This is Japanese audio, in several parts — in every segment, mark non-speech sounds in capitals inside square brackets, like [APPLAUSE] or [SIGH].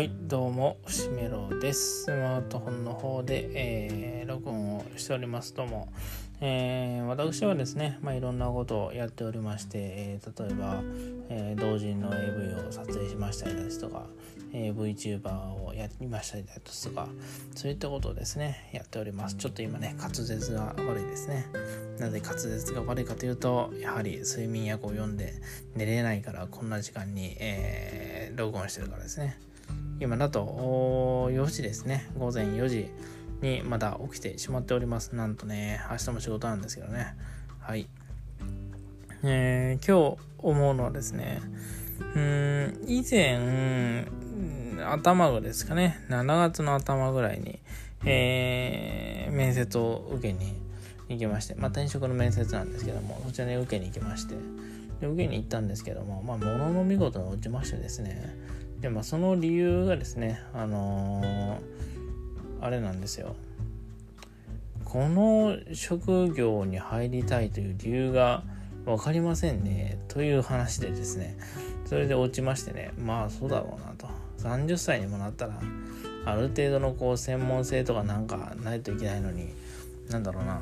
はい、どうも、しめろです。スマートフォンの方で、えー、録音をしております。どうも。えー、私はですね、まあ、いろんなことをやっておりまして、えー、例えば、えー、同人の AV を撮影しましたりですとか、えー、VTuber をやりましたりですとか、そういったことをですね、やっております。ちょっと今ね、滑舌が悪いですね。なぜ滑舌が悪いかというと、やはり睡眠薬を読んで寝れないから、こんな時間に、えー、録音してるからですね。今だと4時ですね。午前4時にまだ起きてしまっております。なんとね、明日も仕事なんですけどね。はい。えー、今日思うのはですね、うん、以前、頭がですかね、7月の頭ぐらいに、えー、面接を受けに行きまして、まあ、転職の面接なんですけども、そちらに受けに行きまして、で受けに行ったんですけども、まあ、ものの見事に落ちましてですね、でまあその理由がですねあのー、あれなんですよ。この職業に入りたいという理由が分かりませんねという話でですねそれで落ちましてねまあそうだろうなと。30歳にもなったらある程度のこう専門性とかなんかないといけないのになんだろうな。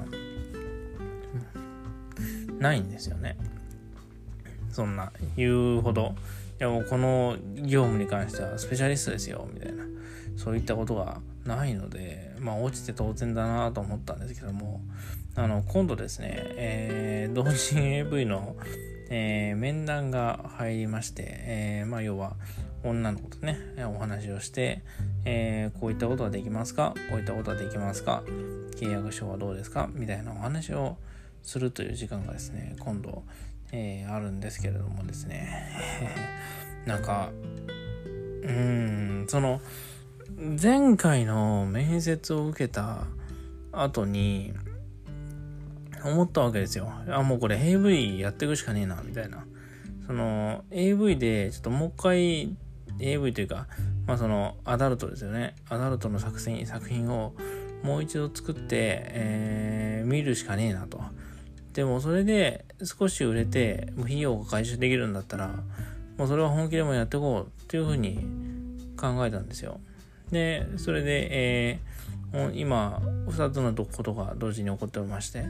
ないんですよね。そんな言うほど。いやもうこの業務に関してはスペシャリストですよみたいな。そういったことがないのでまあ落ちて当然だなと思ったんですけども。あの今度ですね、えー、同人 AV の、えー、面談が入りまして、えー、まあ要は女の子とねお話をして、えー、こういったことはできますか？こういったことはできますか？契約書はどうですか？みたいなお話をするという時間がですね今度えー、あるんですけれどもですね。[LAUGHS] なんかうーんその前回の面接を受けた後に思ったわけですよ。あもうこれ AV やっていくしかねえなみたいな。その AV でちょっともう一回 AV というかまあそのアダルトですよね。アダルトの作品作品をもう一度作って、えー、見るしかねえなと。でもそれで少し売れて費用が回収できるんだったらもうそれは本気でもやっていこうっていうふうに考えたんですよ。でそれで、えー、今2つのことが同時に起こっておりまして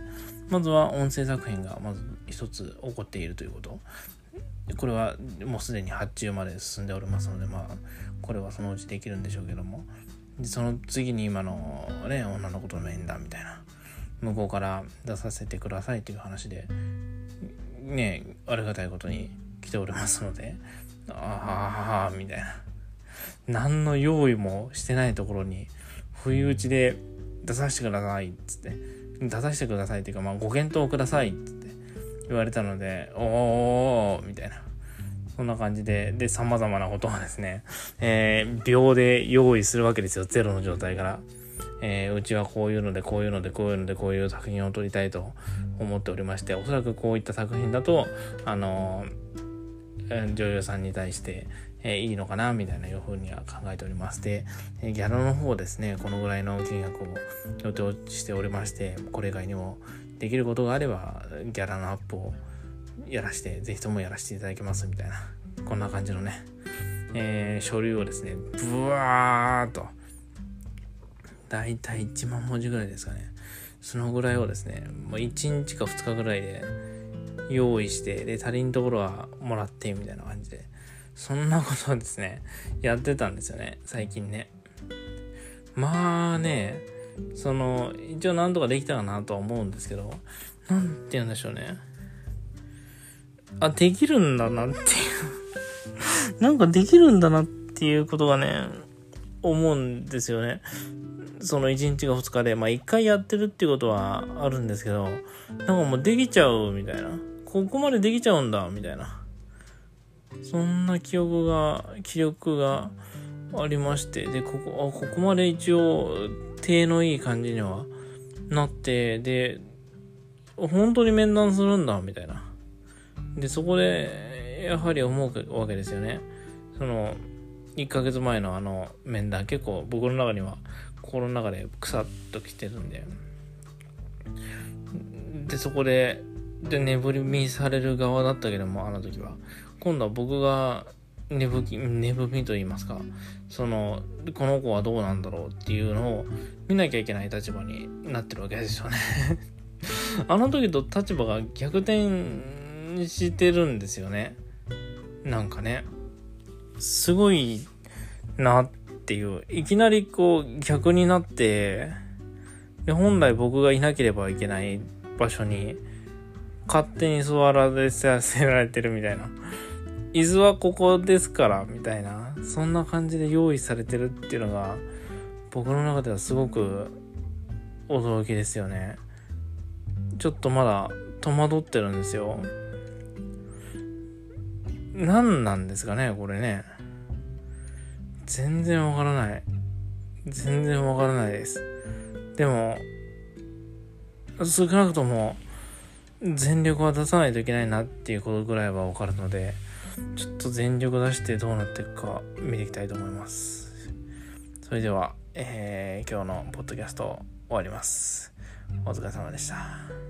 まずは音声作品がまず1つ起こっているということ。これはもうすでに発注まで進んでおりますのでまあこれはそのうちできるんでしょうけども。その次に今のね女の子との面談みたいな。向こうから出させてくださいという話でねありがたいことに来ておりますのでああみたいな。何の用意もしてないところに不意打ちで出させてくださいっつって。出させてくださいっていうかまあご検討くださいっつって。言われたのでおーみたいな。そんな感じで、で、様々なことはですね、えー、秒で用意するわけですよ、ゼロの状態から。えー、うちはこういうのでこういうのでこういうのでこういう作品を撮りたいと思っておりましておそらくこういった作品だとあのー、女優さんに対して、えー、いいのかなみたいないうふうには考えておりましてギャラの方ですねこのぐらいの金額を予定しておりましてこれ以外にもできることがあればギャラのアップをやらして、ぜひともやらせていただきますみたいな、こんな感じのね、えー、書類をですね、ブワーっと、だいたい1万文字ぐらいですかね。そのぐらいをですね、もう1日か2日ぐらいで用意して、で、足りんところはもらってみたいな感じで、そんなことをですね、やってたんですよね、最近ね。まあね、その、一応なんとかできたかなとは思うんですけど、なんて言うんでしょうね。あ、できるんだなっていうなんかできるんだなっていうことがね、思うんですよね。その1日が2日で、まあ1回やってるっていうことはあるんですけど、なんかもうできちゃうみたいな。ここまでできちゃうんだみたいな。そんな記憶が、記憶がありまして、で、ここ、あ、ここまで一応、手のいい感じにはなって、で、本当に面談するんだみたいな。で、そこで、やはり思うわけですよね。その、1ヶ月前のあの面談、結構僕の中には心の中でくさっときてるんで。で、そこで、で、眠り見される側だったけども、あの時は。今度は僕が寝ぶき、寝ぶみと言いますか、その、この子はどうなんだろうっていうのを見なきゃいけない立場になってるわけですよね [LAUGHS] あの時と立場が逆転してるんですよね。なんかね。すごいなっていう。いきなりこう逆になって、で本来僕がいなければいけない場所に勝手に座らせられてるみたいな。伊豆はここですからみたいな。そんな感じで用意されてるっていうのが僕の中ではすごく驚きですよね。ちょっとまだ戸惑ってるんですよ。何なんですかね、これね。全然わからない。全然わからないです。でも、少なくとも、全力は出さないといけないなっていうことぐらいはわかるので、ちょっと全力出してどうなっていくか見ていきたいと思います。それでは、えー、今日のポッドキャスト終わります。お疲れ様でした。